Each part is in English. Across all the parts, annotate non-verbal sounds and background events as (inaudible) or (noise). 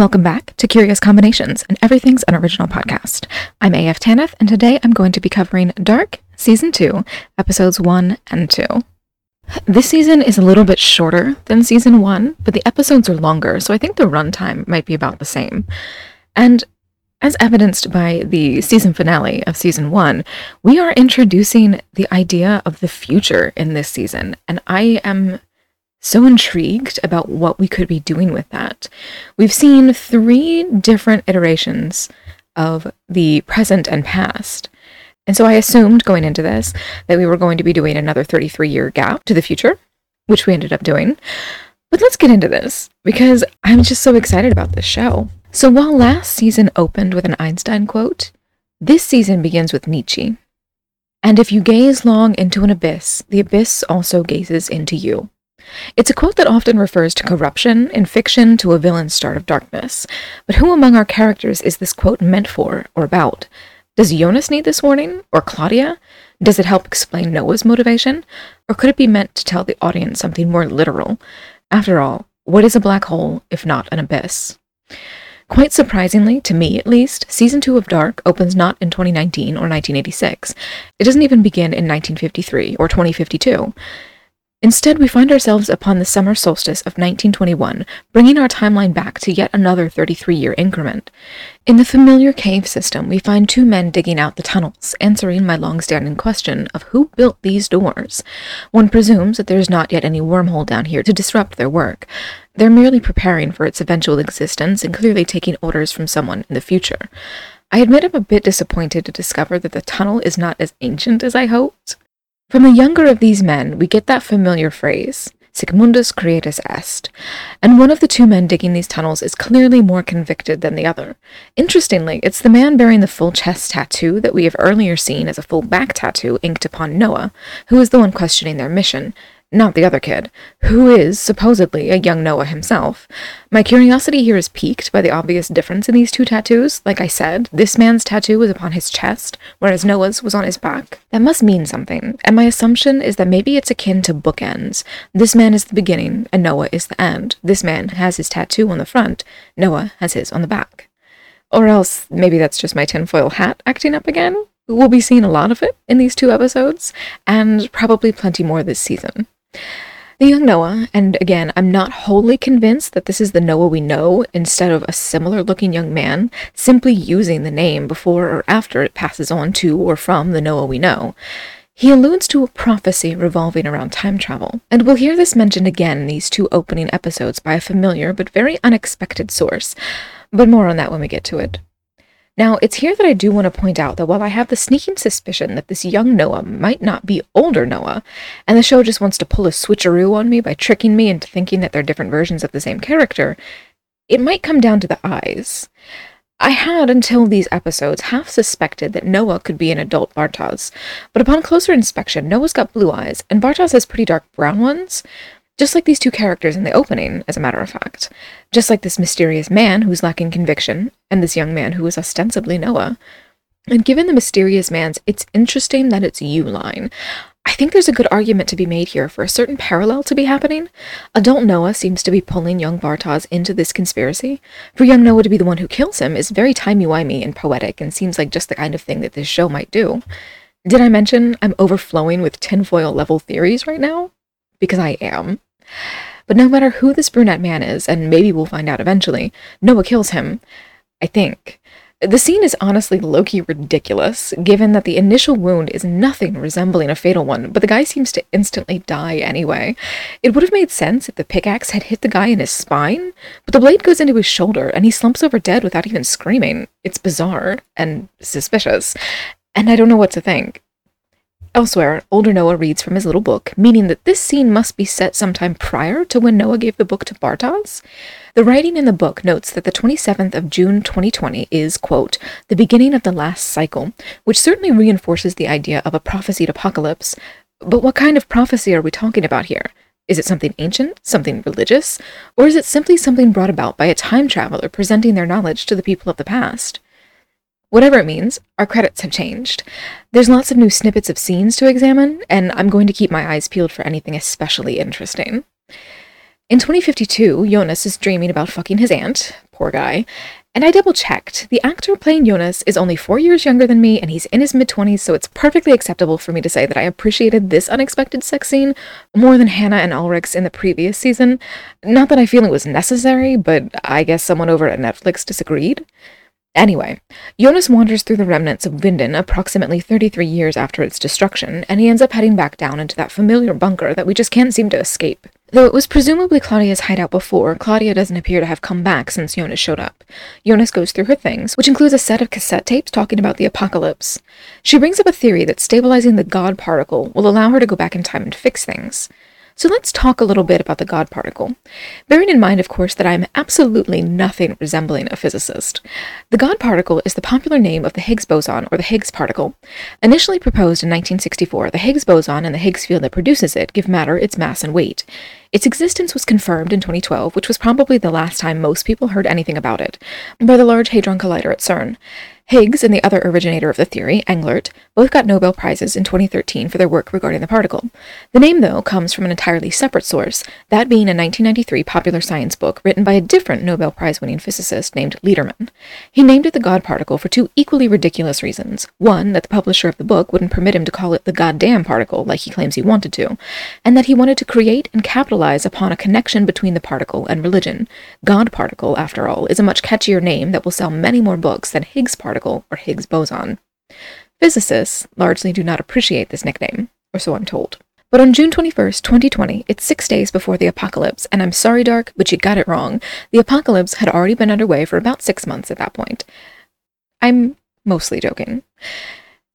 Welcome back to Curious Combinations and Everything's Unoriginal podcast. I'm AF Tanith, and today I'm going to be covering Dark, Season 2, Episodes 1 and 2. This season is a little bit shorter than Season 1, but the episodes are longer, so I think the runtime might be about the same. And as evidenced by the season finale of Season 1, we are introducing the idea of the future in this season, and I am so intrigued about what we could be doing with that. We've seen three different iterations of the present and past. And so I assumed going into this that we were going to be doing another 33 year gap to the future, which we ended up doing. But let's get into this because I'm just so excited about this show. So while last season opened with an Einstein quote, this season begins with Nietzsche. And if you gaze long into an abyss, the abyss also gazes into you. It's a quote that often refers to corruption in fiction to a villain's start of darkness. But who among our characters is this quote meant for or about? Does Jonas need this warning? Or Claudia? Does it help explain Noah's motivation? Or could it be meant to tell the audience something more literal? After all, what is a black hole if not an abyss? Quite surprisingly, to me at least, season 2 of Dark opens not in 2019 or 1986. It doesn't even begin in 1953 or 2052. Instead, we find ourselves upon the summer solstice of 1921, bringing our timeline back to yet another 33 year increment. In the familiar cave system, we find two men digging out the tunnels, answering my long standing question of who built these doors. One presumes that there is not yet any wormhole down here to disrupt their work. They're merely preparing for its eventual existence and clearly taking orders from someone in the future. I admit I'm a bit disappointed to discover that the tunnel is not as ancient as I hoped. From the younger of these men, we get that familiar phrase, Sic mundus creatus est, and one of the two men digging these tunnels is clearly more convicted than the other. Interestingly, it's the man bearing the full chest tattoo that we have earlier seen as a full back tattoo inked upon Noah, who is the one questioning their mission, not the other kid, who is supposedly a young Noah himself. My curiosity here is piqued by the obvious difference in these two tattoos. Like I said, this man's tattoo was upon his chest, whereas Noah's was on his back. That must mean something, and my assumption is that maybe it's akin to bookends. This man is the beginning, and Noah is the end. This man has his tattoo on the front, Noah has his on the back. Or else, maybe that's just my tinfoil hat acting up again. We'll be seeing a lot of it in these two episodes, and probably plenty more this season. The young Noah, and again, I'm not wholly convinced that this is the Noah we know instead of a similar looking young man, simply using the name before or after it passes on to or from the Noah we know. He alludes to a prophecy revolving around time travel, and we'll hear this mentioned again in these two opening episodes by a familiar but very unexpected source. But more on that when we get to it. Now, it's here that I do want to point out that while I have the sneaking suspicion that this young Noah might not be older Noah, and the show just wants to pull a switcheroo on me by tricking me into thinking that they're different versions of the same character, it might come down to the eyes. I had, until these episodes, half suspected that Noah could be an adult Bartosz, but upon closer inspection, Noah's got blue eyes, and Bartosz has pretty dark brown ones, just like these two characters in the opening, as a matter of fact. Just like this mysterious man who's lacking conviction, and this young man who is ostensibly Noah. And given the mysterious man's it's interesting that it's you line, I think there's a good argument to be made here for a certain parallel to be happening. Adult Noah seems to be pulling young Bartosz into this conspiracy. For young Noah to be the one who kills him is very timey-wimey and poetic and seems like just the kind of thing that this show might do. Did I mention I'm overflowing with tinfoil level theories right now? Because I am. But no matter who this brunette man is, and maybe we'll find out eventually, Noah kills him. I think. The scene is honestly low-key ridiculous, given that the initial wound is nothing resembling a fatal one, but the guy seems to instantly die anyway. It would have made sense if the pickaxe had hit the guy in his spine, but the blade goes into his shoulder and he slumps over dead without even screaming. It's bizarre and suspicious, and I don't know what to think. Elsewhere, older Noah reads from his little book, meaning that this scene must be set sometime prior to when Noah gave the book to Bartosz. The writing in the book notes that the 27th of June 2020 is, quote, the beginning of the last cycle, which certainly reinforces the idea of a prophesied apocalypse. But what kind of prophecy are we talking about here? Is it something ancient, something religious, or is it simply something brought about by a time traveler presenting their knowledge to the people of the past? Whatever it means, our credits have changed. There's lots of new snippets of scenes to examine, and I'm going to keep my eyes peeled for anything especially interesting. In 2052, Jonas is dreaming about fucking his aunt, poor guy. And I double checked. The actor playing Jonas is only four years younger than me, and he's in his mid 20s, so it's perfectly acceptable for me to say that I appreciated this unexpected sex scene more than Hannah and Ulrich's in the previous season. Not that I feel it was necessary, but I guess someone over at Netflix disagreed. Anyway, Jonas wanders through the remnants of Winden approximately 33 years after its destruction, and he ends up heading back down into that familiar bunker that we just can't seem to escape. Though it was presumably Claudia's hideout before, Claudia doesn't appear to have come back since Jonas showed up. Jonas goes through her things, which includes a set of cassette tapes talking about the apocalypse. She brings up a theory that stabilizing the God particle will allow her to go back in time and fix things. So let's talk a little bit about the God particle. Bearing in mind, of course, that I am absolutely nothing resembling a physicist. The God particle is the popular name of the Higgs boson, or the Higgs particle. Initially proposed in 1964, the Higgs boson and the Higgs field that produces it give matter its mass and weight. Its existence was confirmed in 2012, which was probably the last time most people heard anything about it, by the Large Hadron Collider at CERN. Higgs and the other originator of the theory, Englert, both got Nobel Prizes in 2013 for their work regarding the particle. The name, though, comes from an entirely separate source, that being a 1993 popular science book written by a different Nobel Prize winning physicist named Lederman. He named it the God particle for two equally ridiculous reasons. One, that the publisher of the book wouldn't permit him to call it the goddamn particle like he claims he wanted to, and that he wanted to create and capitalize upon a connection between the particle and religion. God particle, after all, is a much catchier name that will sell many more books than Higgs particle or Higgs boson. Physicists largely do not appreciate this nickname, or so I'm told. But on June 21st, 2020, it's six days before the apocalypse, and I'm sorry, Dark, but you got it wrong. The apocalypse had already been underway for about six months at that point. I'm mostly joking.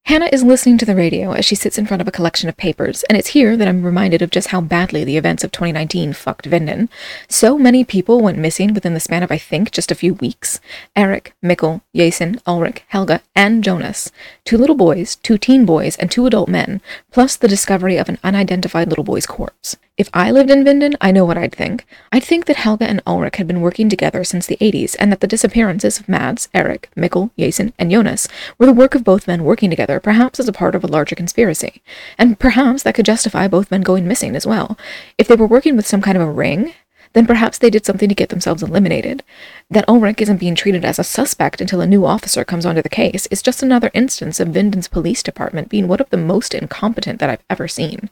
Hannah is listening to the radio as she sits in front of a collection of papers, and it's here that I'm reminded of just how badly the events of 2019 fucked Winden. So many people went missing within the span of, I think, just a few weeks. Eric, Mikkel, Jason, Ulrich, Helge, and Jonas. Two little boys, two teen boys, and two adult men, plus the discovery of an unidentified little boy's corpse. If I lived in Winden, I know what I'd think. I'd think that Helge and Ulrich had been working together since the 80s, and that the disappearances of Mads, Eric, Mikkel, Jason, and Jonas were the work of both men working together, perhaps as a part of a larger conspiracy. And perhaps that could justify both men going missing as well. If they were working with some kind of a ring, then perhaps they did something to get themselves eliminated. That Ulrich isn't being treated as a suspect until a new officer comes onto the case is just another instance of Winden's police department being one of the most incompetent that I've ever seen.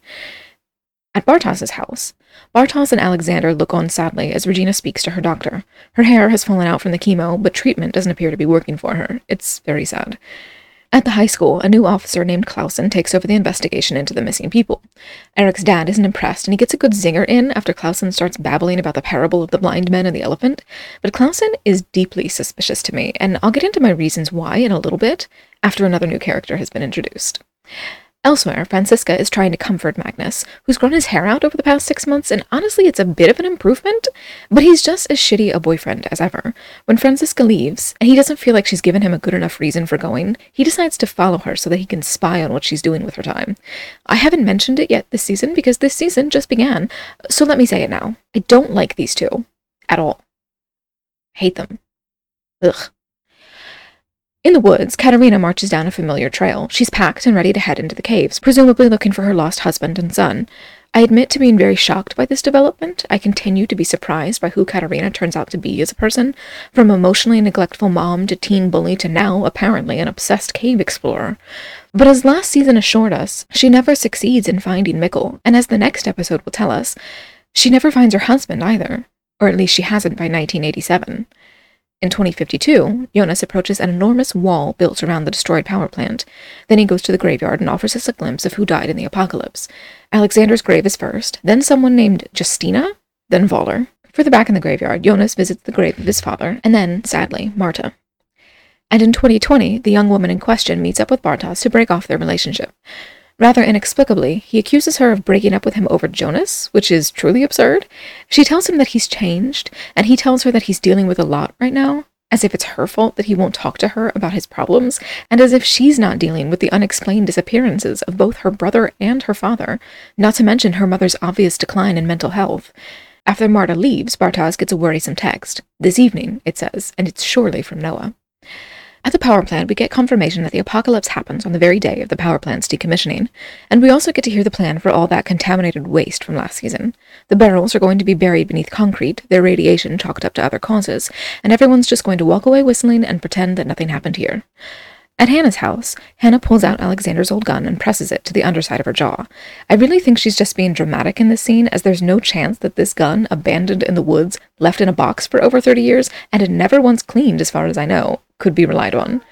At Bartosz's house, Bartosz and Alexander look on sadly as Regina speaks to her doctor. Her hair has fallen out from the chemo, but treatment doesn't appear to be working for her. It's very sad. At the high school, a new officer named Clausen takes over the investigation into the missing people. Eric's dad isn't impressed, and he gets a good zinger in after Clausen starts babbling about the parable of the blind man and the elephant. But Clausen is deeply suspicious to me, and I'll get into my reasons why in a little bit after another new character has been introduced. Elsewhere, Franziska is trying to comfort Magnus, who's grown his hair out over the past six months, and honestly, it's a bit of an improvement, but he's just as shitty a boyfriend as ever. When Franziska leaves, and he doesn't feel like she's given him a good enough reason for going, he decides to follow her so that he can spy on what she's doing with her time. I haven't mentioned it yet this season because this season just began, so let me say it now. I don't like these two. At all. Hate them. Ugh. In the woods, Katerina marches down a familiar trail. She's packed and ready to head into the caves, presumably looking for her lost husband and son. I admit to being very shocked by this development. I continue to be surprised by who Katerina turns out to be as a person, from emotionally neglectful mom to teen bully to now, apparently, an obsessed cave explorer. But as last season assured us, she never succeeds in finding Mikkel, and as the next episode will tell us, she never finds her husband either. Or at least she hasn't by 1987. In 2052, Jonas approaches an enormous wall built around the destroyed power plant. Then he goes to the graveyard and offers us a glimpse of who died in the apocalypse. Alexander's grave is first, then someone named Justina, then Voller. Further back in the graveyard, Jonas visits the grave of his father, and then, sadly, Marta. And in 2020, the young woman in question meets up with Bartosz to break off their relationship. Rather inexplicably, he accuses her of breaking up with him over Jonas, which is truly absurd. She tells him that he's changed, and he tells her that he's dealing with a lot right now, as if it's her fault that he won't talk to her about his problems, and as if she's not dealing with the unexplained disappearances of both her brother and her father, not to mention her mother's obvious decline in mental health. After Marta leaves, Bartosz gets a worrisome text. This evening, it says, and it's surely from Noah. At the power plant, we get confirmation that the apocalypse happens on the very day of the power plant's decommissioning, and we also get to hear the plan for all that contaminated waste from last season. The barrels are going to be buried beneath concrete, their radiation chalked up to other causes, and everyone's just going to walk away whistling and pretend that nothing happened here. At Hannah's house, Hannah pulls out Alexander's old gun and presses it to the underside of her jaw. I really think she's just being dramatic in this scene, as there's no chance that this gun, abandoned in the woods, left in a box for over 30 years, and had never once cleaned as far as I know, could be relied on.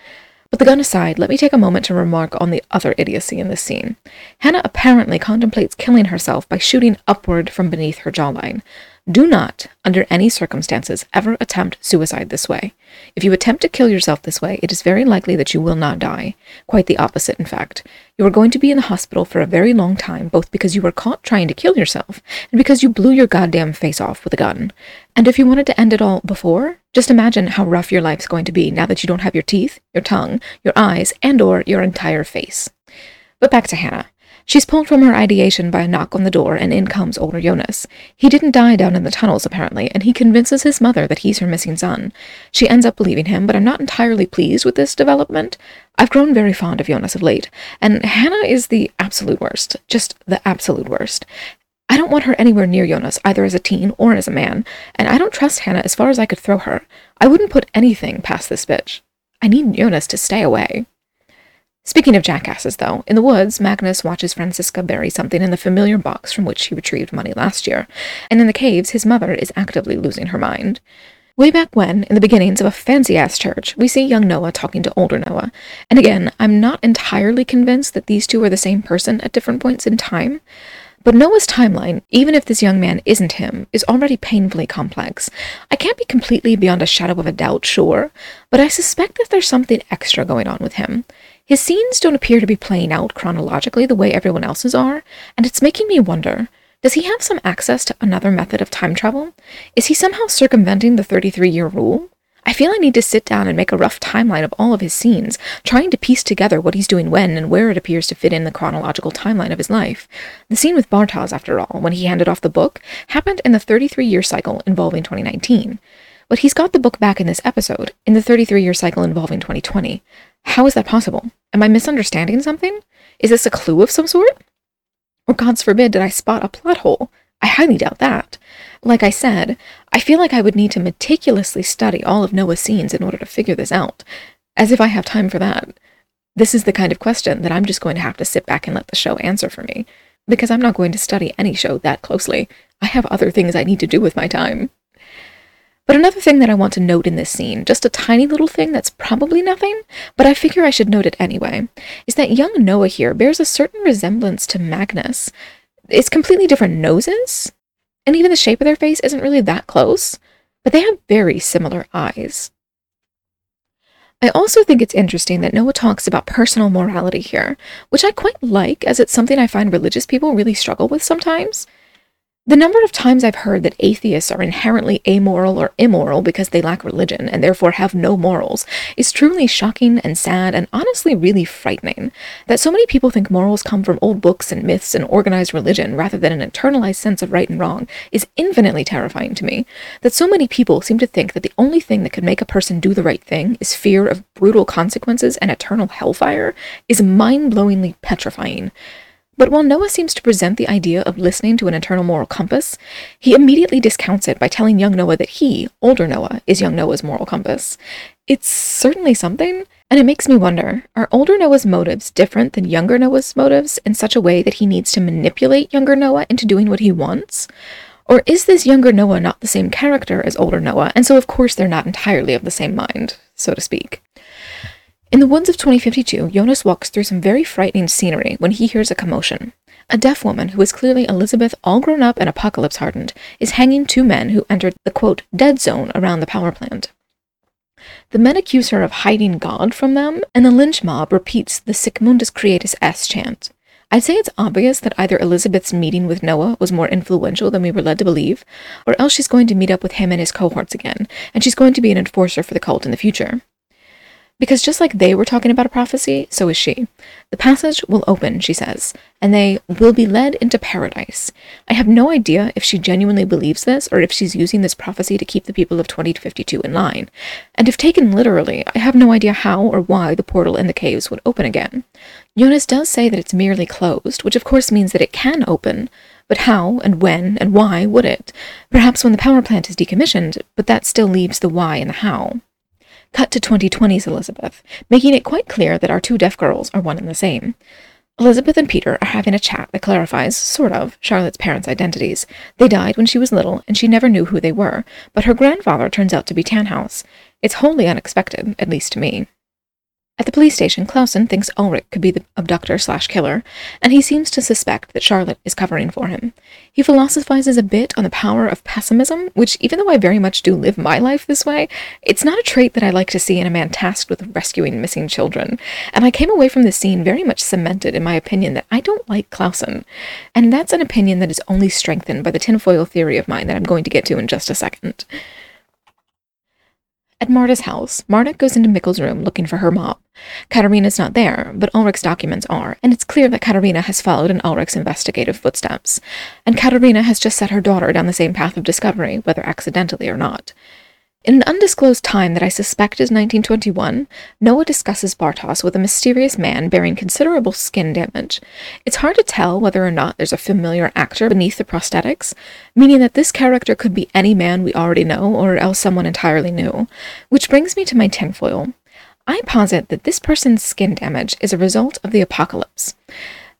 But the gun aside, let me take a moment to remark on the other idiocy in this scene. Hannah apparently contemplates killing herself by shooting upward from beneath her jawline. Do not, under any circumstances, ever attempt suicide this way. If you attempt to kill yourself this way, it is very likely that you will not die. Quite the opposite, in fact. You are going to be in the hospital for a very long time, both because you were caught trying to kill yourself, and because you blew your goddamn face off with a gun. And if you wanted to end it all before, just imagine how rough your life's going to be now that you don't have your teeth, your tongue, your eyes, and or your entire face. But back to Hannah. She's pulled from her ideation by a knock on the door, and in comes older Jonas. He didn't die down in the tunnels, apparently, and he convinces his mother that he's her missing son. She ends up believing him, but I'm not entirely pleased with this development. I've grown very fond of Jonas of late, and Hannah is the absolute worst. Just the absolute worst. I don't want her anywhere near Jonas, either as a teen or as a man, and I don't trust Hannah as far as I could throw her. I wouldn't put anything past this bitch. I need Jonas to stay away. Speaking of jackasses, though, in the woods, Magnus watches Franziska bury something in the familiar box from which he retrieved money last year, and in the caves, his mother is actively losing her mind. Way back when, in the beginnings of a fancy ass church, we see young Noah talking to older Noah, and again, I'm not entirely convinced that these two are the same person at different points in time. But Noah's timeline, even if this young man isn't him, is already painfully complex. I can't be completely beyond a shadow of a doubt, sure, but I suspect that there's something extra going on with him. His scenes don't appear to be playing out chronologically the way everyone else's are, and it's making me wonder does he have some access to another method of time travel? Is he somehow circumventing the 33 year rule? I feel I need to sit down and make a rough timeline of all of his scenes, trying to piece together what he's doing when and where it appears to fit in the chronological timeline of his life. The scene with Bartosz, after all, when he handed off the book, happened in the 33 year cycle involving 2019. But he's got the book back in this episode, in the 33 year cycle involving 2020. How is that possible? Am I misunderstanding something? Is this a clue of some sort? Or, God's forbid, did I spot a plot hole? I highly doubt that. Like I said, I feel like I would need to meticulously study all of Noah's scenes in order to figure this out. As if I have time for that. This is the kind of question that I'm just going to have to sit back and let the show answer for me. Because I'm not going to study any show that closely. I have other things I need to do with my time. But another thing that I want to note in this scene, just a tiny little thing that's probably nothing, but I figure I should note it anyway, is that young Noah here bears a certain resemblance to Magnus. It's completely different noses, and even the shape of their face isn't really that close, but they have very similar eyes. I also think it's interesting that Noah talks about personal morality here, which I quite like as it's something I find religious people really struggle with sometimes. The number of times I've heard that atheists are inherently amoral or immoral because they lack religion and therefore have no morals is truly shocking and sad and honestly really frightening. That so many people think morals come from old books and myths and organized religion rather than an internalized sense of right and wrong is infinitely terrifying to me. That so many people seem to think that the only thing that could make a person do the right thing is fear of brutal consequences and eternal hellfire is mind blowingly petrifying. But while Noah seems to present the idea of listening to an internal moral compass, he immediately discounts it by telling young Noah that he, older Noah, is young Noah's moral compass. It's certainly something, and it makes me wonder are older Noah's motives different than younger Noah's motives in such a way that he needs to manipulate younger Noah into doing what he wants? Or is this younger Noah not the same character as older Noah, and so of course they're not entirely of the same mind, so to speak? In the woods of 2052, Jonas walks through some very frightening scenery when he hears a commotion. A deaf woman, who is clearly Elizabeth, all grown up and apocalypse hardened, is hanging two men who entered the quote, dead zone around the power plant. The men accuse her of hiding God from them, and the lynch mob repeats the Sic Mundus Creatus Est chant. I'd say it's obvious that either Elizabeth's meeting with Noah was more influential than we were led to believe, or else she's going to meet up with him and his cohorts again, and she's going to be an enforcer for the cult in the future. Because just like they were talking about a prophecy, so is she. The passage will open, she says, and they will be led into paradise. I have no idea if she genuinely believes this or if she's using this prophecy to keep the people of 2052 in line. And if taken literally, I have no idea how or why the portal in the caves would open again. Jonas does say that it's merely closed, which of course means that it can open, but how and when and why would it? Perhaps when the power plant is decommissioned, but that still leaves the why and the how. Cut to 2020's Elizabeth, making it quite clear that our two deaf girls are one and the same. Elizabeth and Peter are having a chat that clarifies, sort of, Charlotte's parents' identities. They died when she was little, and she never knew who they were, but her grandfather turns out to be Tannhaus. It's wholly unexpected, at least to me. At the police station, Clausen thinks Ulrich could be the abductor slash killer, and he seems to suspect that Charlotte is covering for him. He philosophizes a bit on the power of pessimism, which, even though I very much do live my life this way, it's not a trait that I like to see in a man tasked with rescuing missing children. And I came away from this scene very much cemented in my opinion that I don't like Clausen. And that's an opinion that is only strengthened by the tinfoil theory of mine that I'm going to get to in just a second. At Marta's house, Marta goes into Mikkel's room looking for her mom. Katarina's not there, but Ulrich's documents are, and it's clear that Katarina has followed in Ulrich's investigative footsteps. And Katarina has just set her daughter down the same path of discovery, whether accidentally or not. In an undisclosed time that I suspect is 1921, Noah discusses Bartosz with a mysterious man bearing considerable skin damage. It's hard to tell whether or not there's a familiar actor beneath the prosthetics, meaning that this character could be any man we already know or else someone entirely new. Which brings me to my tinfoil. I posit that this person's skin damage is a result of the apocalypse.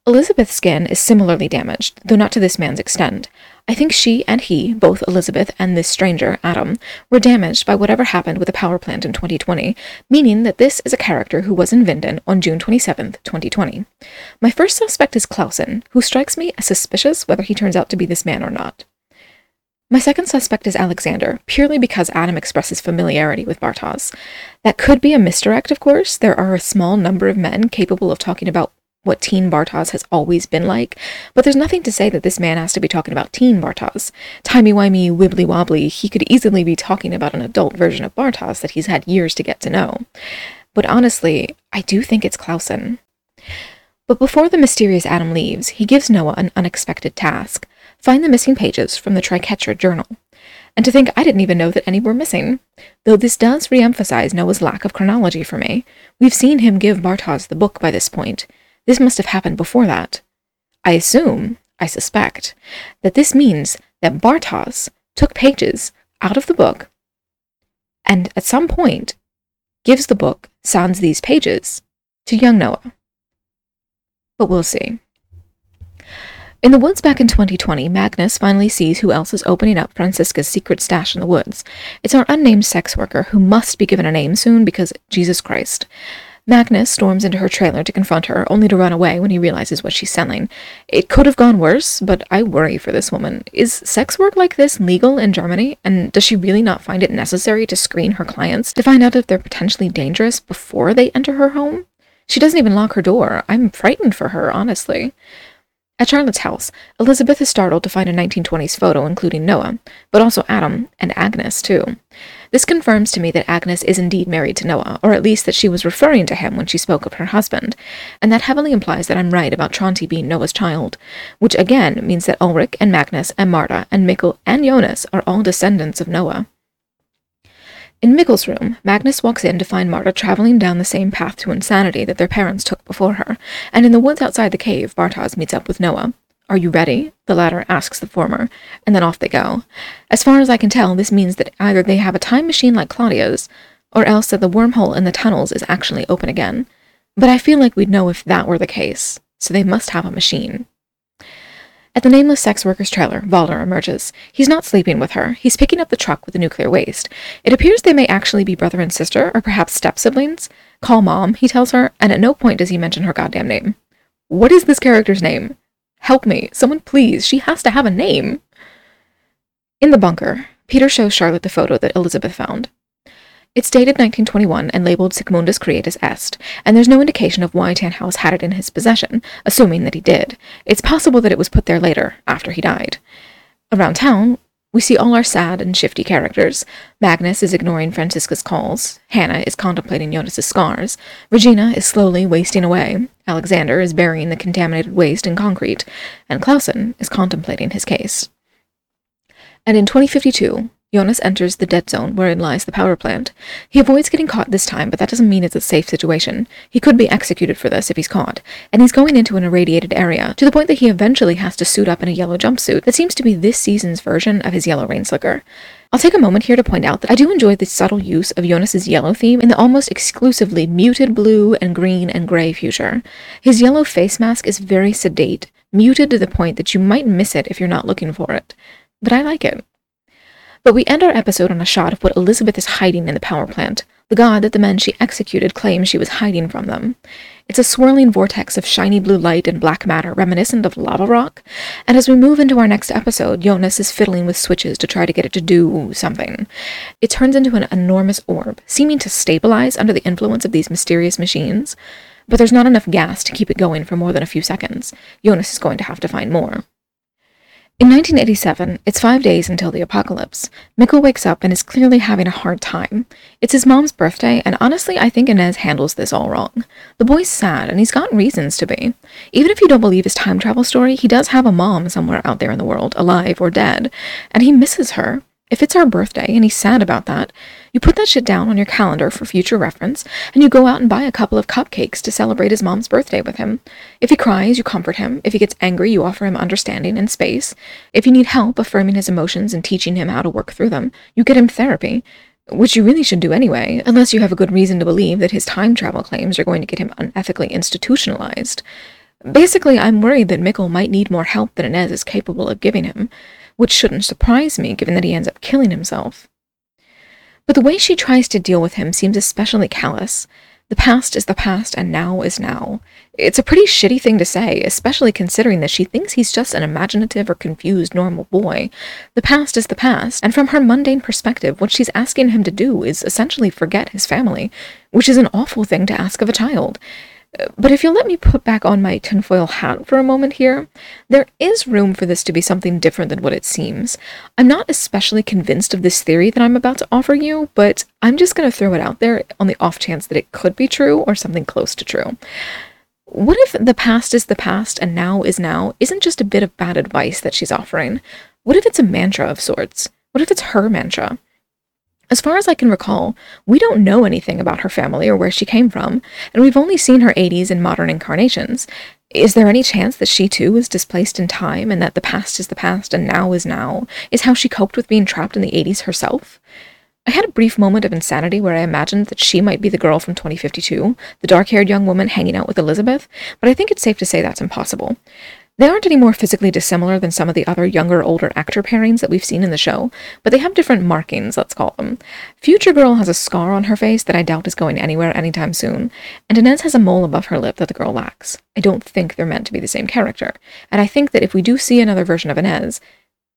Elizabeth's skin is similarly damaged, though not to this man's extent. I think she and he, both Elizabeth and this stranger, Adam, were damaged by whatever happened with the power plant in 2020, meaning that this is a character who was in Winden on June 27, 2020. My first suspect is Clausen, who strikes me as suspicious whether he turns out to be this man or not. My second suspect is Alexander, purely because Adam expresses familiarity with Bartosz. That could be a misdirect, of course. There are a small number of men capable of talking about what teen Bartosz has always been like, but there's nothing to say that this man has to be talking about teen Bartosz. Timey-wimey, wibbly-wobbly, he could easily be talking about an adult version of Bartosz that he's had years to get to know. But honestly, I do think it's Clausen. But before the mysterious Adam leaves, he gives Noah an unexpected task. Find the missing pages from the Triquetra journal. And to think I didn't even know that any were missing. Though this does re-emphasize Noah's lack of chronology for me. We've seen him give Bartosz the book by this point, this must have happened before that. I assume, I suspect, that this means that Bartosz took pages out of the book and at some point gives the book, sans these pages, to young Noah. But we'll see. In the woods back in 2020, Magnus finally sees who else is opening up Franziska's secret stash in the woods. It's our unnamed sex worker who must be given a name soon because Jesus Christ. Magnus storms into her trailer to confront her, only to run away when he realizes what she's selling. It could have gone worse, but I worry for this woman. Is sex work like this legal in Germany? And does she really not find it necessary to screen her clients to find out if they're potentially dangerous before they enter her home? She doesn't even lock her door. I'm frightened for her, honestly. At Charlotte's house, Elizabeth is startled to find a 1920s photo including Noah, but also Adam and Agnes, too. This confirms to me that Agnes is indeed married to Noah, or at least that she was referring to him when she spoke of her husband, and that heavily implies that I'm right about Tronte being Noah's child, which again means that Ulrich and Magnus and Marta and Mikkel and Jonas are all descendants of Noah. In Mikkel's room, Magnus walks in to find Marta traveling down the same path to insanity that their parents took before her, and in the woods outside the cave, Bartosz meets up with Noah. Are you ready? The latter asks the former, and then off they go. As far as I can tell, this means that either they have a time machine like Claudia's, or else that the wormhole in the tunnels is actually open again. But I feel like we'd know if that were the case, so they must have a machine. At the nameless sex worker's trailer, Valder emerges. He's not sleeping with her. He's picking up the truck with the nuclear waste. It appears they may actually be brother and sister, or perhaps step-siblings. Call mom, he tells her, and at no point does he mention her goddamn name. What is this character's name? Help me. Someone please. She has to have a name. In the bunker, Peter shows Charlotte the photo that Elizabeth found. It's dated 1921 and labeled Sic Mundus Creatus Est, and there's no indication of why Tannhaus had it in his possession, assuming that he did. It's possible that it was put there later, after he died. Around town, We see all our sad and shifty characters. Magnus is ignoring Franziska's calls. Hannah is contemplating Jonas's scars. Regina is slowly wasting away. Alexander is burying the contaminated waste in concrete. And Clausen is contemplating his case. And in 2052, Jonas enters the dead zone wherein lies the power plant. He avoids getting caught this time, but that doesn't mean it's a safe situation. He could be executed for this if he's caught, and he's going into an irradiated area, to the point that he eventually has to suit up in a yellow jumpsuit that seems to be this season's version of his yellow rain slicker. I'll take a moment here to point out that I do enjoy the subtle use of Jonas's yellow theme in the almost exclusively muted blue and green and gray future. His yellow face mask is very sedate, muted to the point that you might miss it if you're not looking for it. But I like it. But we end our episode on a shot of what Elizabeth is hiding in the power plant, the god that the men she executed claim she was hiding from them. It's a swirling vortex of shiny blue light and black matter reminiscent of lava rock, and as we move into our next episode, Jonas is fiddling with switches to try to get it to do something. It turns into an enormous orb, seeming to stabilize under the influence of these mysterious machines, but there's not enough gas to keep it going for more than a few seconds. Jonas is going to have to find more. In 1987, it's five days until the apocalypse. Mikkel wakes up and is clearly having a hard time. It's his mom's birthday, and honestly, I think Ines handles this all wrong. The boy's sad, and he's got reasons to be. Even if you don't believe his time travel story, he does have a mom somewhere out there in the world, alive or dead, and he misses her. If it's our birthday and he's sad about that, you put that shit down on your calendar for future reference and you go out and buy a couple of cupcakes to celebrate his mom's birthday with him. If he cries, you comfort him. If he gets angry, you offer him understanding and space. If you need help affirming his emotions and teaching him how to work through them, you get him therapy. Which you really should do anyway, unless you have a good reason to believe that his time travel claims are going to get him unethically institutionalized. Basically, I'm worried that Mikkel might need more help than Ines is capable of giving him which shouldn't surprise me given that he ends up killing himself. But the way she tries to deal with him seems especially callous. The past is the past and now is now. It's a pretty shitty thing to say, especially considering that she thinks he's just an imaginative or confused normal boy. The past is the past, and from her mundane perspective, what she's asking him to do is essentially forget his family, which is an awful thing to ask of a child. But if you'll let me put back on my tinfoil hat for a moment here, there is room for this to be something different than what it seems. I'm not especially convinced of this theory that I'm about to offer you, but I'm just going to throw it out there on the off chance that it could be true or something close to true. What if the past is the past and now is now isn't just a bit of bad advice that she's offering? What if it's a mantra of sorts? What if it's her mantra? As far as I can recall, we don't know anything about her family or where she came from, and we've only seen her 80s in modern incarnations. Is there any chance that she too is displaced in time and that the past is the past and now is now, is how she coped with being trapped in the 80s herself? I had a brief moment of insanity where I imagined that she might be the girl from 2052, the dark haired young woman hanging out with Elizabeth, but I think it's safe to say that's impossible. They aren't any more physically dissimilar than some of the other younger, older actor pairings that we've seen in the show, but they have different markings, let's call them. Future Girl has a scar on her face that I doubt is going anywhere anytime soon, and Ines has a mole above her lip that the girl lacks. I don't think they're meant to be the same character, and I think that if we do see another version of Ines,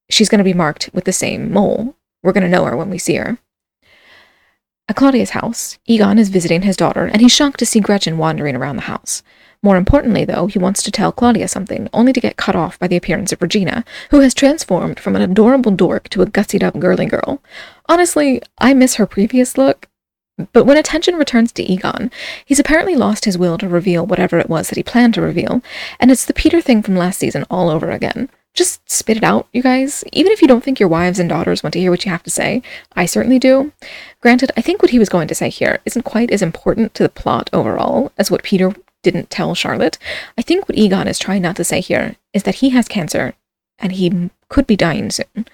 she's going to be marked with the same mole. We're going to know her when we see her. At Claudia's house, Egon is visiting his daughter, and he's shocked to see Gretchen wandering around the house. More importantly, though, he wants to tell Claudia something, only to get cut off by the appearance of Regina, who has transformed from an adorable dork to a gussied up girly girl. Honestly, I miss her previous look, but when attention returns to Egon, he's apparently lost his will to reveal whatever it was that he planned to reveal, and it's the Peter thing from last season all over again. Just spit it out, you guys. Even if you don't think your wives and daughters want to hear what you have to say, I certainly do. Granted, I think what he was going to say here isn't quite as important to the plot overall as what Peter didn't tell Charlotte. I think what Egon is trying not to say here is that he has cancer and he could be dying soon.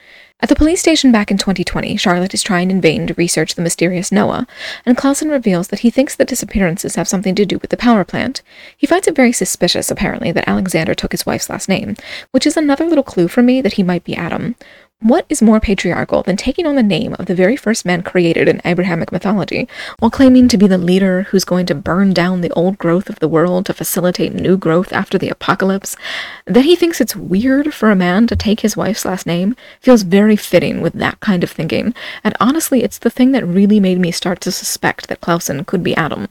At the police station back in 2020, Charlotte is trying in vain to research the mysterious Noah, and Clausen reveals that he thinks the disappearances have something to do with the power plant. He finds it very suspicious, apparently, that Alexander took his wife's last name, which is another little clue for me that he might be Adam. What is more patriarchal than taking on the name of the very first man created in Abrahamic mythology, while claiming to be the leader who's going to burn down the old growth of the world to facilitate new growth after the apocalypse? That he thinks it's weird for a man to take his wife's last name feels very fitting with that kind of thinking, and honestly, it's the thing that really made me start to suspect that Clausen could be Adam.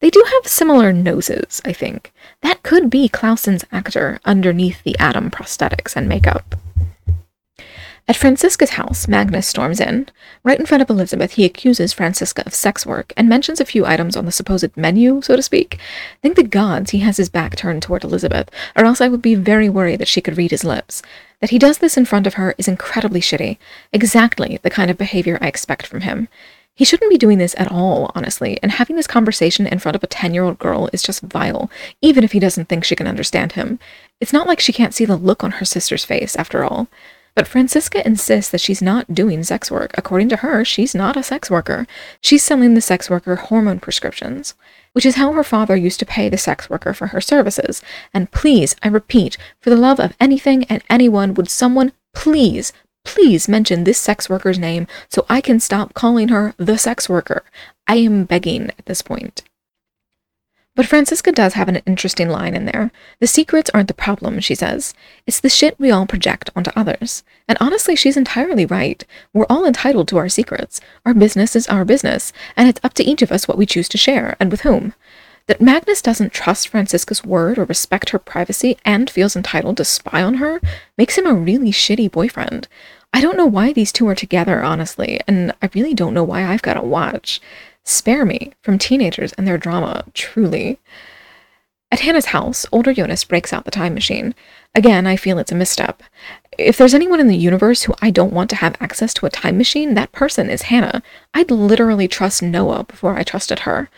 They do have similar noses, I think. That could be Clausen's actor underneath the Adam prosthetics and makeup. At Franziska's house, Magnus storms in. Right in front of Elizabeth, he accuses Franziska of sex work and mentions a few items on the supposed menu, so to speak. Thank the gods he has his back turned toward Elizabeth, or else I would be very worried that she could read his lips. That he does this in front of her is incredibly shitty. Exactly the kind of behavior I expect from him. He shouldn't be doing this at all, honestly, and having this conversation in front of a 10 year old girl is just vile, even if he doesn't think she can understand him. It's not like she can't see the look on her sister's face, after all. But Franziska insists that she's not doing sex work. According to her, she's not a sex worker. She's selling the sex worker hormone prescriptions, which is how her father used to pay the sex worker for her services. And please, I repeat, for the love of anything and anyone, would someone please, please mention this sex worker's name so I can stop calling her the sex worker? I am begging at this point. But Franziska does have an interesting line in there. The secrets aren't the problem, she says. It's the shit we all project onto others. And honestly, she's entirely right. We're all entitled to our secrets. Our business is our business, and it's up to each of us what we choose to share, and with whom. That Magnus doesn't trust Franziska's word or respect her privacy and feels entitled to spy on her makes him a really shitty boyfriend. I don't know why these two are together, honestly, and I really don't know why I've got to watch. Spare me from teenagers and their drama, truly. At Hannah's house, older Jonas breaks out the time machine. Again, I feel it's a misstep. If there's anyone in the universe who I don't want to have access to a time machine, that person is Hannah. I'd literally trust Noah before I trusted her.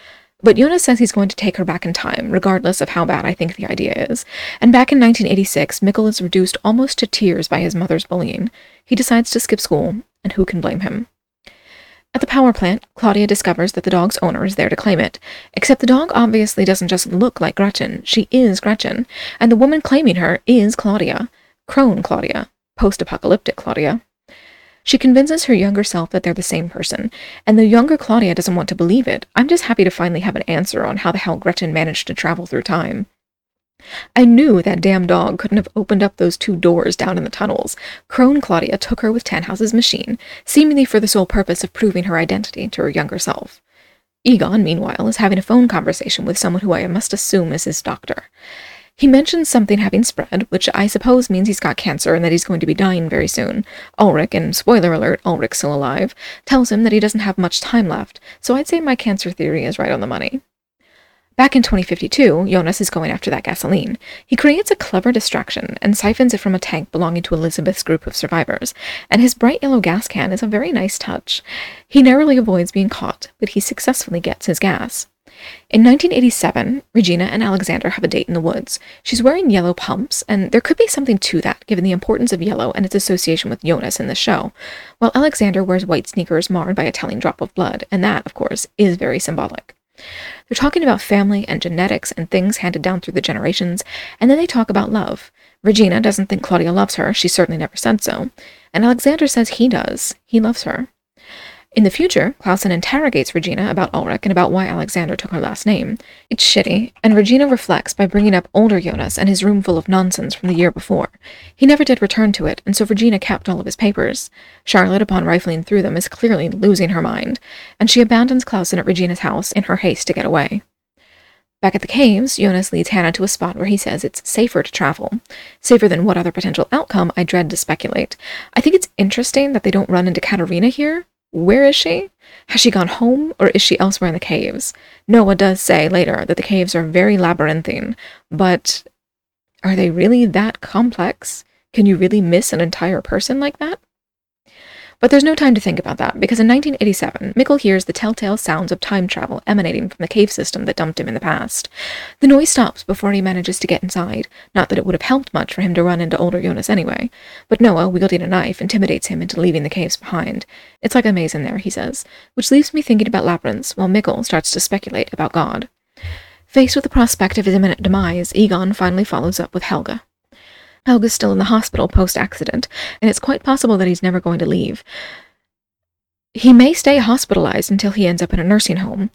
But Jonas says he's going to take her back in time, regardless of how bad I think the idea is. And back in 1986, Mikkel is reduced almost to tears by his mother's bullying. He decides to skip school, and who can blame him? At the power plant, Claudia discovers that the dog's owner is there to claim it. Except the dog obviously doesn't just look like Gretchen, she is Gretchen, and the woman claiming her is Claudia. Crone Claudia. Post apocalyptic Claudia. She convinces her younger self that they're the same person, and the younger Claudia doesn't want to believe it. I'm just happy to finally have an answer on how the hell Gretchen managed to travel through time. I knew that damn dog couldn't have opened up those two doors down in the tunnels. Crone Claudia took her with Tannhaus's machine, seemingly for the sole purpose of proving her identity to her younger self. Egon, meanwhile, is having a phone conversation with someone who I must assume is his doctor. He mentions something having spread, which I suppose means he's got cancer and that he's going to be dying very soon. Ulrich, and spoiler alert, Ulrich's still alive, tells him that he doesn't have much time left, so I'd say my cancer theory is right on the money. Back in 2052, Jonas is going after that gasoline. He creates a clever distraction and siphons it from a tank belonging to Elizabeth's group of survivors, and his bright yellow gas can is a very nice touch. He narrowly avoids being caught, but he successfully gets his gas. In 1987, Regina and Alexander have a date in the woods. She's wearing yellow pumps, and there could be something to that given the importance of yellow and its association with Jonas in the show, while Alexander wears white sneakers marred by a telling drop of blood, and that, of course, is very symbolic. They're talking about family and genetics and things handed down through the generations, and then they talk about love. Regina doesn't think Claudia loves her, she certainly never said so, and Alexander says he does. He loves her. In the future, Clausen interrogates Regina about Ulrich and about why Alexander took her last name. It's shitty, and Regina reflects by bringing up older Jonas and his room full of nonsense from the year before. He never did return to it, and so Regina kept all of his papers. Charlotte, upon rifling through them, is clearly losing her mind, and she abandons Clausen at Regina's house in her haste to get away. Back at the caves, Jonas leads Hannah to a spot where he says it's safer to travel. Safer than what other potential outcome I dread to speculate. I think it's interesting that they don't run into Katerina here, where is she? Has she gone home, or is she elsewhere in the caves? Noah does say later that the caves are very labyrinthine, but are they really that complex? Can you really miss an entire person like that? But there's no time to think about that, because in 1987, Mikkel hears the telltale sounds of time travel emanating from the cave system that dumped him in the past. The noise stops before he manages to get inside, not that it would have helped much for him to run into older Jonas anyway, but Noah, wielding a knife, intimidates him into leaving the caves behind. It's like a maze in there, he says, which leaves me thinking about labyrinths, while Mikkel starts to speculate about God. Faced with the prospect of his imminent demise, Egon finally follows up with Helge. Helge's still in the hospital post accident, and it's quite possible that he's never going to leave. He may stay hospitalized until he ends up in a nursing home.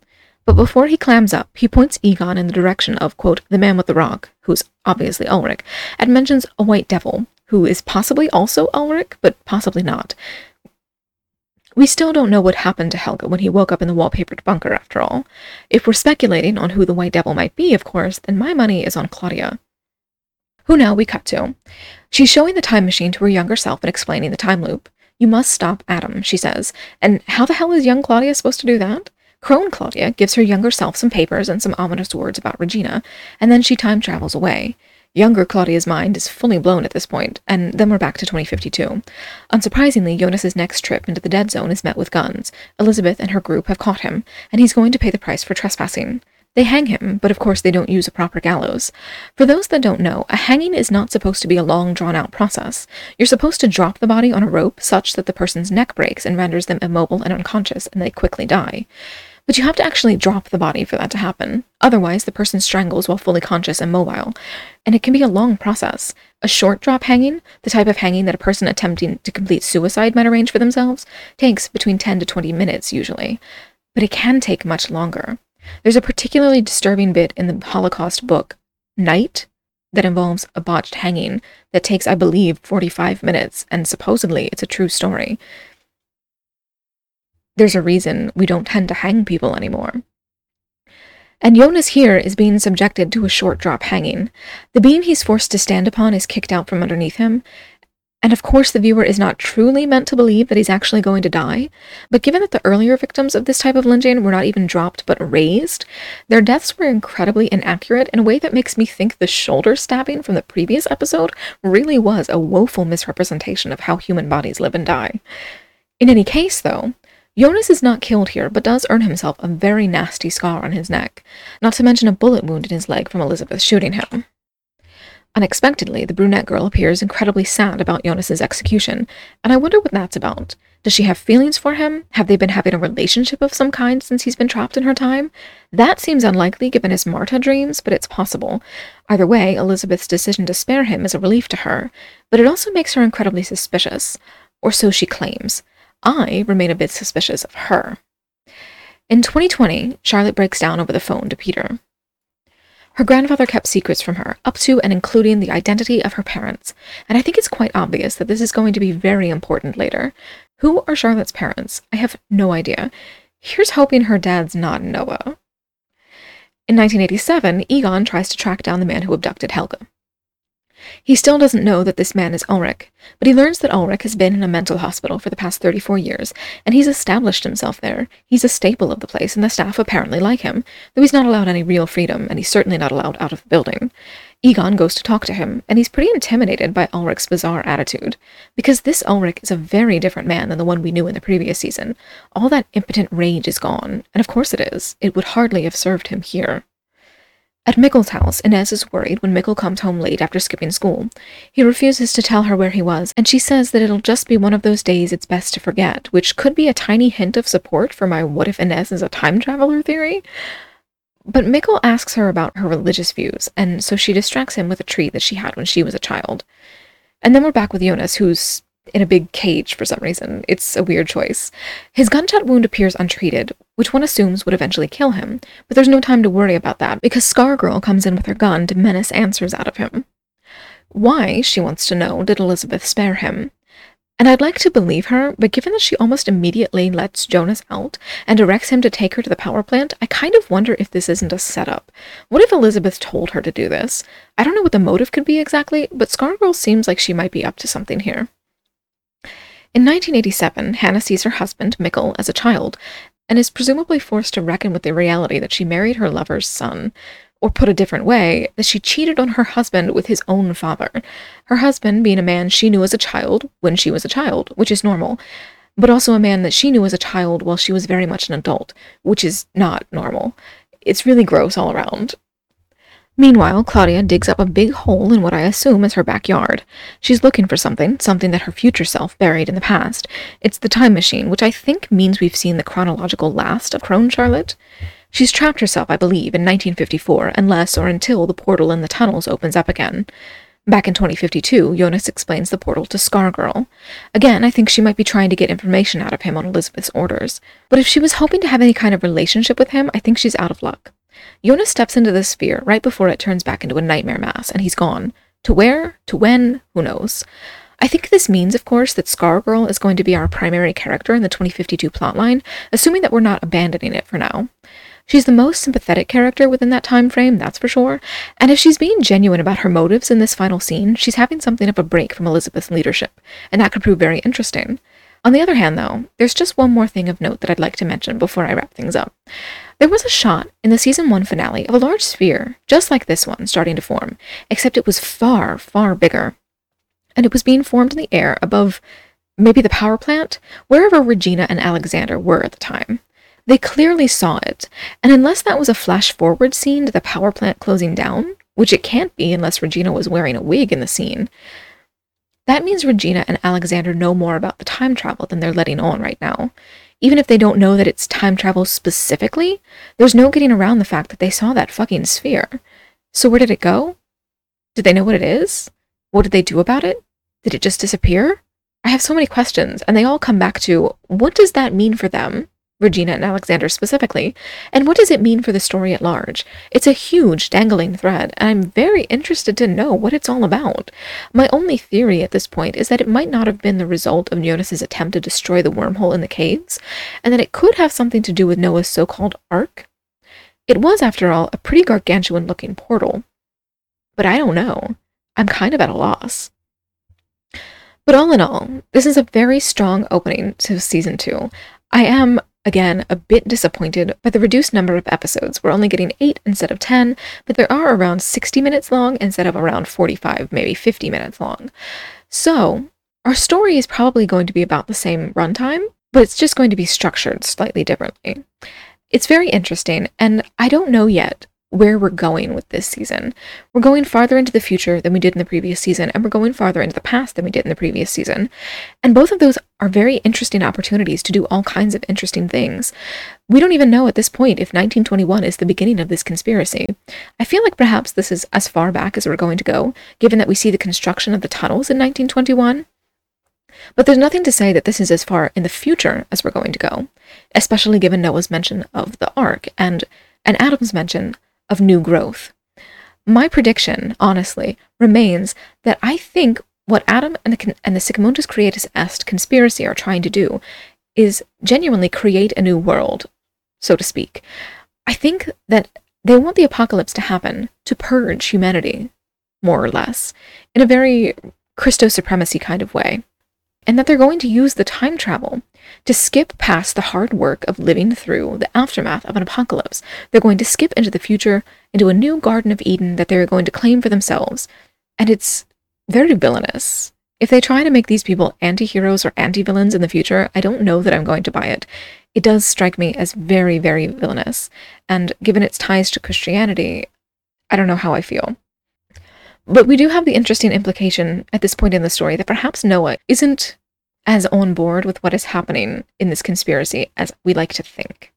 But before he clams up, he points Egon in the direction of, quote, the man with the rock, who's obviously Ulrich, and mentions a white devil, who is possibly also Ulrich, but possibly not. We still don't know what happened to Helge when he woke up in the wallpapered bunker, after all. If we're speculating on who the white devil might be, of course, then my money is on Claudia. Who now we cut to? She's showing the time machine to her younger self and explaining the time loop. You must stop Adam, she says. And how the hell is young Claudia supposed to do that? Crone Claudia gives her younger self some papers and some ominous words about Regina, and then she time travels away. Younger Claudia's mind is fully blown at this point, and then we're back to 2052. Unsurprisingly, Jonas's next trip into the dead zone is met with guns. Elizabeth and her group have caught him, and he's going to pay the price for trespassing. They hang him, but of course they don't use a proper gallows. For those that don't know, a hanging is not supposed to be a long, drawn out process. You're supposed to drop the body on a rope such that the person's neck breaks and renders them immobile and unconscious, and they quickly die. But you have to actually drop the body for that to happen. Otherwise, the person strangles while fully conscious and mobile. And it can be a long process. A short drop hanging, the type of hanging that a person attempting to complete suicide might arrange for themselves, takes between 10 to 20 minutes usually. But it can take much longer. There's a particularly disturbing bit in the Holocaust book, Night, that involves a botched hanging that takes, I believe, 45 minutes, and supposedly it's a true story. There's a reason we don't tend to hang people anymore. And Jonas here is being subjected to a short drop hanging. The beam he's forced to stand upon is kicked out from underneath him, and of course, the viewer is not truly meant to believe that he's actually going to die, but given that the earlier victims of this type of lynching were not even dropped but raised, their deaths were incredibly inaccurate in a way that makes me think the shoulder stabbing from the previous episode really was a woeful misrepresentation of how human bodies live and die. In any case, though, Jonas is not killed here, but does earn himself a very nasty scar on his neck, not to mention a bullet wound in his leg from Elizabeth shooting him. Unexpectedly, the brunette girl appears incredibly sad about Jonas's execution, and I wonder what that's about. Does she have feelings for him? Have they been having a relationship of some kind since he's been trapped in her time? That seems unlikely given his Martha dreams, but it's possible. Either way, Elizabeth's decision to spare him is a relief to her, but it also makes her incredibly suspicious. Or so she claims. I remain a bit suspicious of her. In 2020, Charlotte breaks down over the phone to Peter. Her grandfather kept secrets from her, up to and including the identity of her parents, and I think it's quite obvious that this is going to be very important later. Who are Charlotte's parents? I have no idea. Here's hoping her dad's not Noah. In 1987, Egon tries to track down the man who abducted Helge. He still doesn't know that this man is Ulrich, but he learns that Ulrich has been in a mental hospital for the past 34 years, and he's established himself there. He's a staple of the place, and the staff apparently like him, though he's not allowed any real freedom, and he's certainly not allowed out of the building. Egon goes to talk to him, and he's pretty intimidated by Ulrich's bizarre attitude, because this Ulrich is a very different man than the one we knew in the previous season. All that impotent rage is gone, and of course it is. It would hardly have served him here. At Mikkel's house, Ines is worried when Mikkel comes home late after skipping school. He refuses to tell her where he was, and she says that it'll just be one of those days it's best to forget, which could be a tiny hint of support for my what if Ines is a time traveler theory. But Mikkel asks her about her religious views, and so she distracts him with a tree that she had when she was a child. And then we're back with Jonas, who's in a big cage for some reason. It's a weird choice. His gunshot wound appears untreated, which one assumes would eventually kill him, but there's no time to worry about that because Scargirl comes in with her gun to menace answers out of him. Why, she wants to know, did Elizabeth spare him? And I'd like to believe her, but given that she almost immediately lets Jonas out and directs him to take her to the power plant, I kind of wonder if this isn't a setup. What if Elizabeth told her to do this? I don't know what the motive could be exactly, but Scargirl seems like she might be up to something here. In 1987, Hannah sees her husband, Mikkel, as a child, and is presumably forced to reckon with the reality that she married her lover's son. Or put a different way, that she cheated on her husband with his own father. Her husband being a man she knew as a child when she was a child, which is normal, but also a man that she knew as a child while she was very much an adult, which is not normal. It's really gross all around. Meanwhile, Claudia digs up a big hole in what I assume is her backyard. She's looking for something, something that her future self buried in the past. It's the time machine, which I think means we've seen the chronological last of Crone Charlotte. She's trapped herself, I believe, in 1954, unless or until the portal in the tunnels opens up again. Back in 2052, Jonas explains the portal to Scargirl. Again, I think she might be trying to get information out of him on Elizabeth's orders. But if she was hoping to have any kind of relationship with him, I think she's out of luck. Jonas steps into the sphere right before it turns back into a nightmare mass, and he's gone. To where? To when? Who knows? I think this means, of course, that Scargirl is going to be our primary character in the 2052 plotline, assuming that we're not abandoning it for now. She's the most sympathetic character within that time frame, that's for sure. And if she's being genuine about her motives in this final scene, she's having something of a break from Elizabeth's leadership, and that could prove very interesting. On the other hand, though, there's just one more thing of note that I'd like to mention before I wrap things up. There was a shot in the season 1 finale of a large sphere, just like this one, starting to form, except it was far, far bigger. And it was being formed in the air above maybe the power plant, wherever Regina and Alexander were at the time. They clearly saw it, and unless that was a flash forward scene to the power plant closing down, which it can't be unless Regina was wearing a wig in the scene, that means Regina and Alexander know more about the time travel than they're letting on right now. Even if they don't know that it's time travel specifically, there's no getting around the fact that they saw that fucking sphere. So where did it go? Did they know what it is? What did they do about it? Did it just disappear? I have so many questions, and they all come back to what does that mean for them? Regina and Alexander specifically, and what does it mean for the story at large? It's a huge dangling thread, and I'm very interested to know what it's all about. My only theory at this point is that it might not have been the result of Jonas's attempt to destroy the wormhole in the caves, and that it could have something to do with Noah's so-called ark. It was, after all, a pretty gargantuan-looking portal. But I don't know. I'm kind of at a loss. But all in all, this is a very strong opening to season two. I am Again, a bit disappointed by the reduced number of episodes. We're only getting 8 instead of 10, but there are around 60 minutes long instead of around 45, maybe 50 minutes long. So, our story is probably going to be about the same runtime, but it's just going to be structured slightly differently. It's very interesting, and I don't know yet where we're going with this season. We're going farther into the future than we did in the previous season, and we're going farther into the past than we did in the previous season. And both of those are very interesting opportunities to do all kinds of interesting things. We don't even know at this point if 1921 is the beginning of this conspiracy. I feel like perhaps this is as far back as we're going to go, given that we see the construction of the tunnels in 1921. But there's nothing to say that this is as far in the future as we're going to go, especially given Noah's mention of the Ark and and Adam's mention of new growth. My prediction, honestly, remains that I think what Adam and the, and the Creatus Est conspiracy are trying to do is genuinely create a new world, so to speak. I think that they want the apocalypse to happen to purge humanity, more or less, in a very Christo supremacy kind of way and that they're going to use the time travel to skip past the hard work of living through the aftermath of an apocalypse. They're going to skip into the future, into a new Garden of Eden that they're going to claim for themselves. And it's very villainous. If they try to make these people anti heroes or anti villains in the future, I don't know that I'm going to buy it. It does strike me as very, very villainous. And given its ties to Christianity, I don't know how I feel. But we do have the interesting implication at this point in the story that perhaps Noah isn't as on board with what is happening in this conspiracy as we like to think.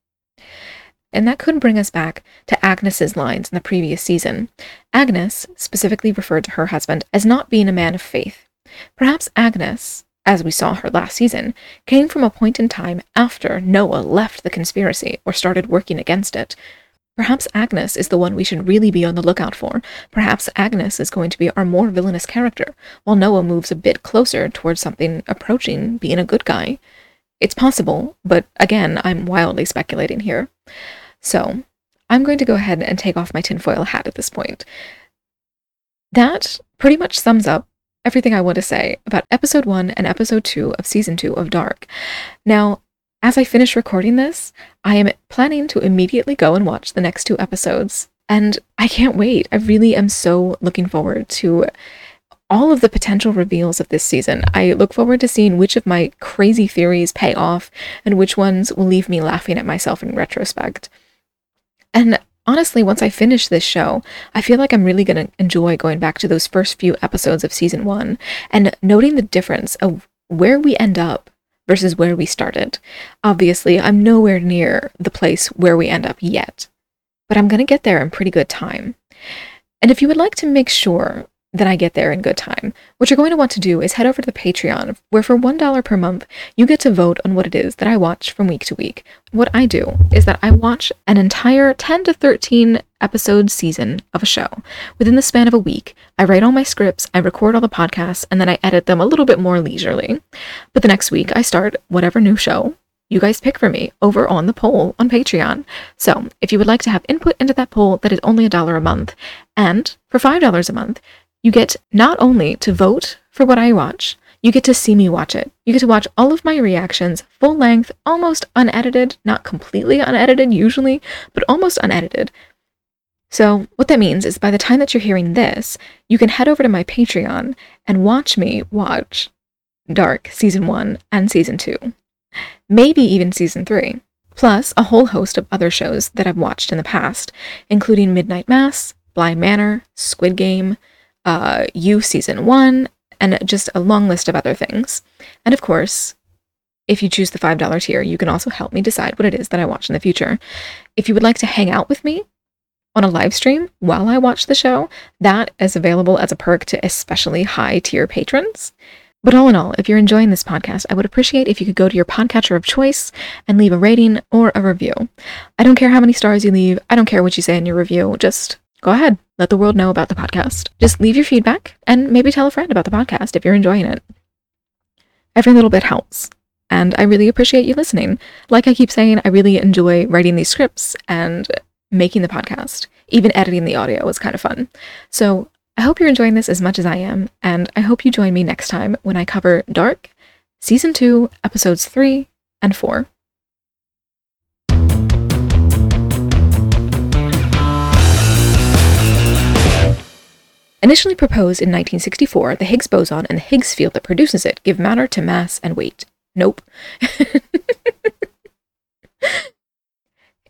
And that could bring us back to Agnes's lines in the previous season. Agnes specifically referred to her husband as not being a man of faith. Perhaps Agnes, as we saw her last season, came from a point in time after Noah left the conspiracy or started working against it, Perhaps Agnes is the one we should really be on the lookout for. Perhaps Agnes is going to be our more villainous character, while Noah moves a bit closer towards something approaching being a good guy. It's possible, but again, I'm wildly speculating here. So, I'm going to go ahead and take off my tinfoil hat at this point. That pretty much sums up everything I want to say about episode 1 and episode 2 of season 2 of Dark. Now, as I finish recording this, I am planning to immediately go and watch the next two episodes. And I can't wait. I really am so looking forward to all of the potential reveals of this season. I look forward to seeing which of my crazy theories pay off and which ones will leave me laughing at myself in retrospect. And honestly, once I finish this show, I feel like I'm really going to enjoy going back to those first few episodes of season one and noting the difference of where we end up versus where we started. Obviously, I'm nowhere near the place where we end up yet, but I'm going to get there in pretty good time. And if you would like to make sure that I get there in good time. What you're going to want to do is head over to the Patreon, where for $1 per month, you get to vote on what it is that I watch from week to week. What I do is that I watch an entire 10 to 13 episode season of a show. Within the span of a week, I write all my scripts, I record all the podcasts, and then I edit them a little bit more leisurely. But the next week, I start whatever new show you guys pick for me over on the poll on Patreon. So if you would like to have input into that poll, that is only a dollar a month. And for $5 a month, you get not only to vote for what I watch, you get to see me watch it. You get to watch all of my reactions, full length, almost unedited, not completely unedited usually, but almost unedited. So, what that means is by the time that you're hearing this, you can head over to my Patreon and watch me watch Dark Season 1 and Season 2. Maybe even Season 3. Plus, a whole host of other shows that I've watched in the past, including Midnight Mass, Bly Manor, Squid Game, uh, You Season 1, and just a long list of other things. And of course, if you choose the $5 tier, you can also help me decide what it is that I watch in the future. If you would like to hang out with me on a live stream while I watch the show, that is available as a perk to especially high tier patrons. But all in all, if you're enjoying this podcast, I would appreciate if you could go to your podcatcher of choice and leave a rating or a review. I don't care how many stars you leave, I don't care what you say in your review, just go ahead. Let the world know about the podcast. Just leave your feedback and maybe tell a friend about the podcast if you're enjoying it. Every little bit helps. And I really appreciate you listening. Like I keep saying, I really enjoy writing these scripts and making the podcast. Even editing the audio was kind of fun. So I hope you're enjoying this as much as I am, and I hope you join me next time when I cover Dark, Season 2, Episodes 3 and 4. Initially proposed in 1964, the Higgs boson and the Higgs field that produces it give matter to mass and weight. Nope. (laughs)